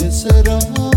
كسرها.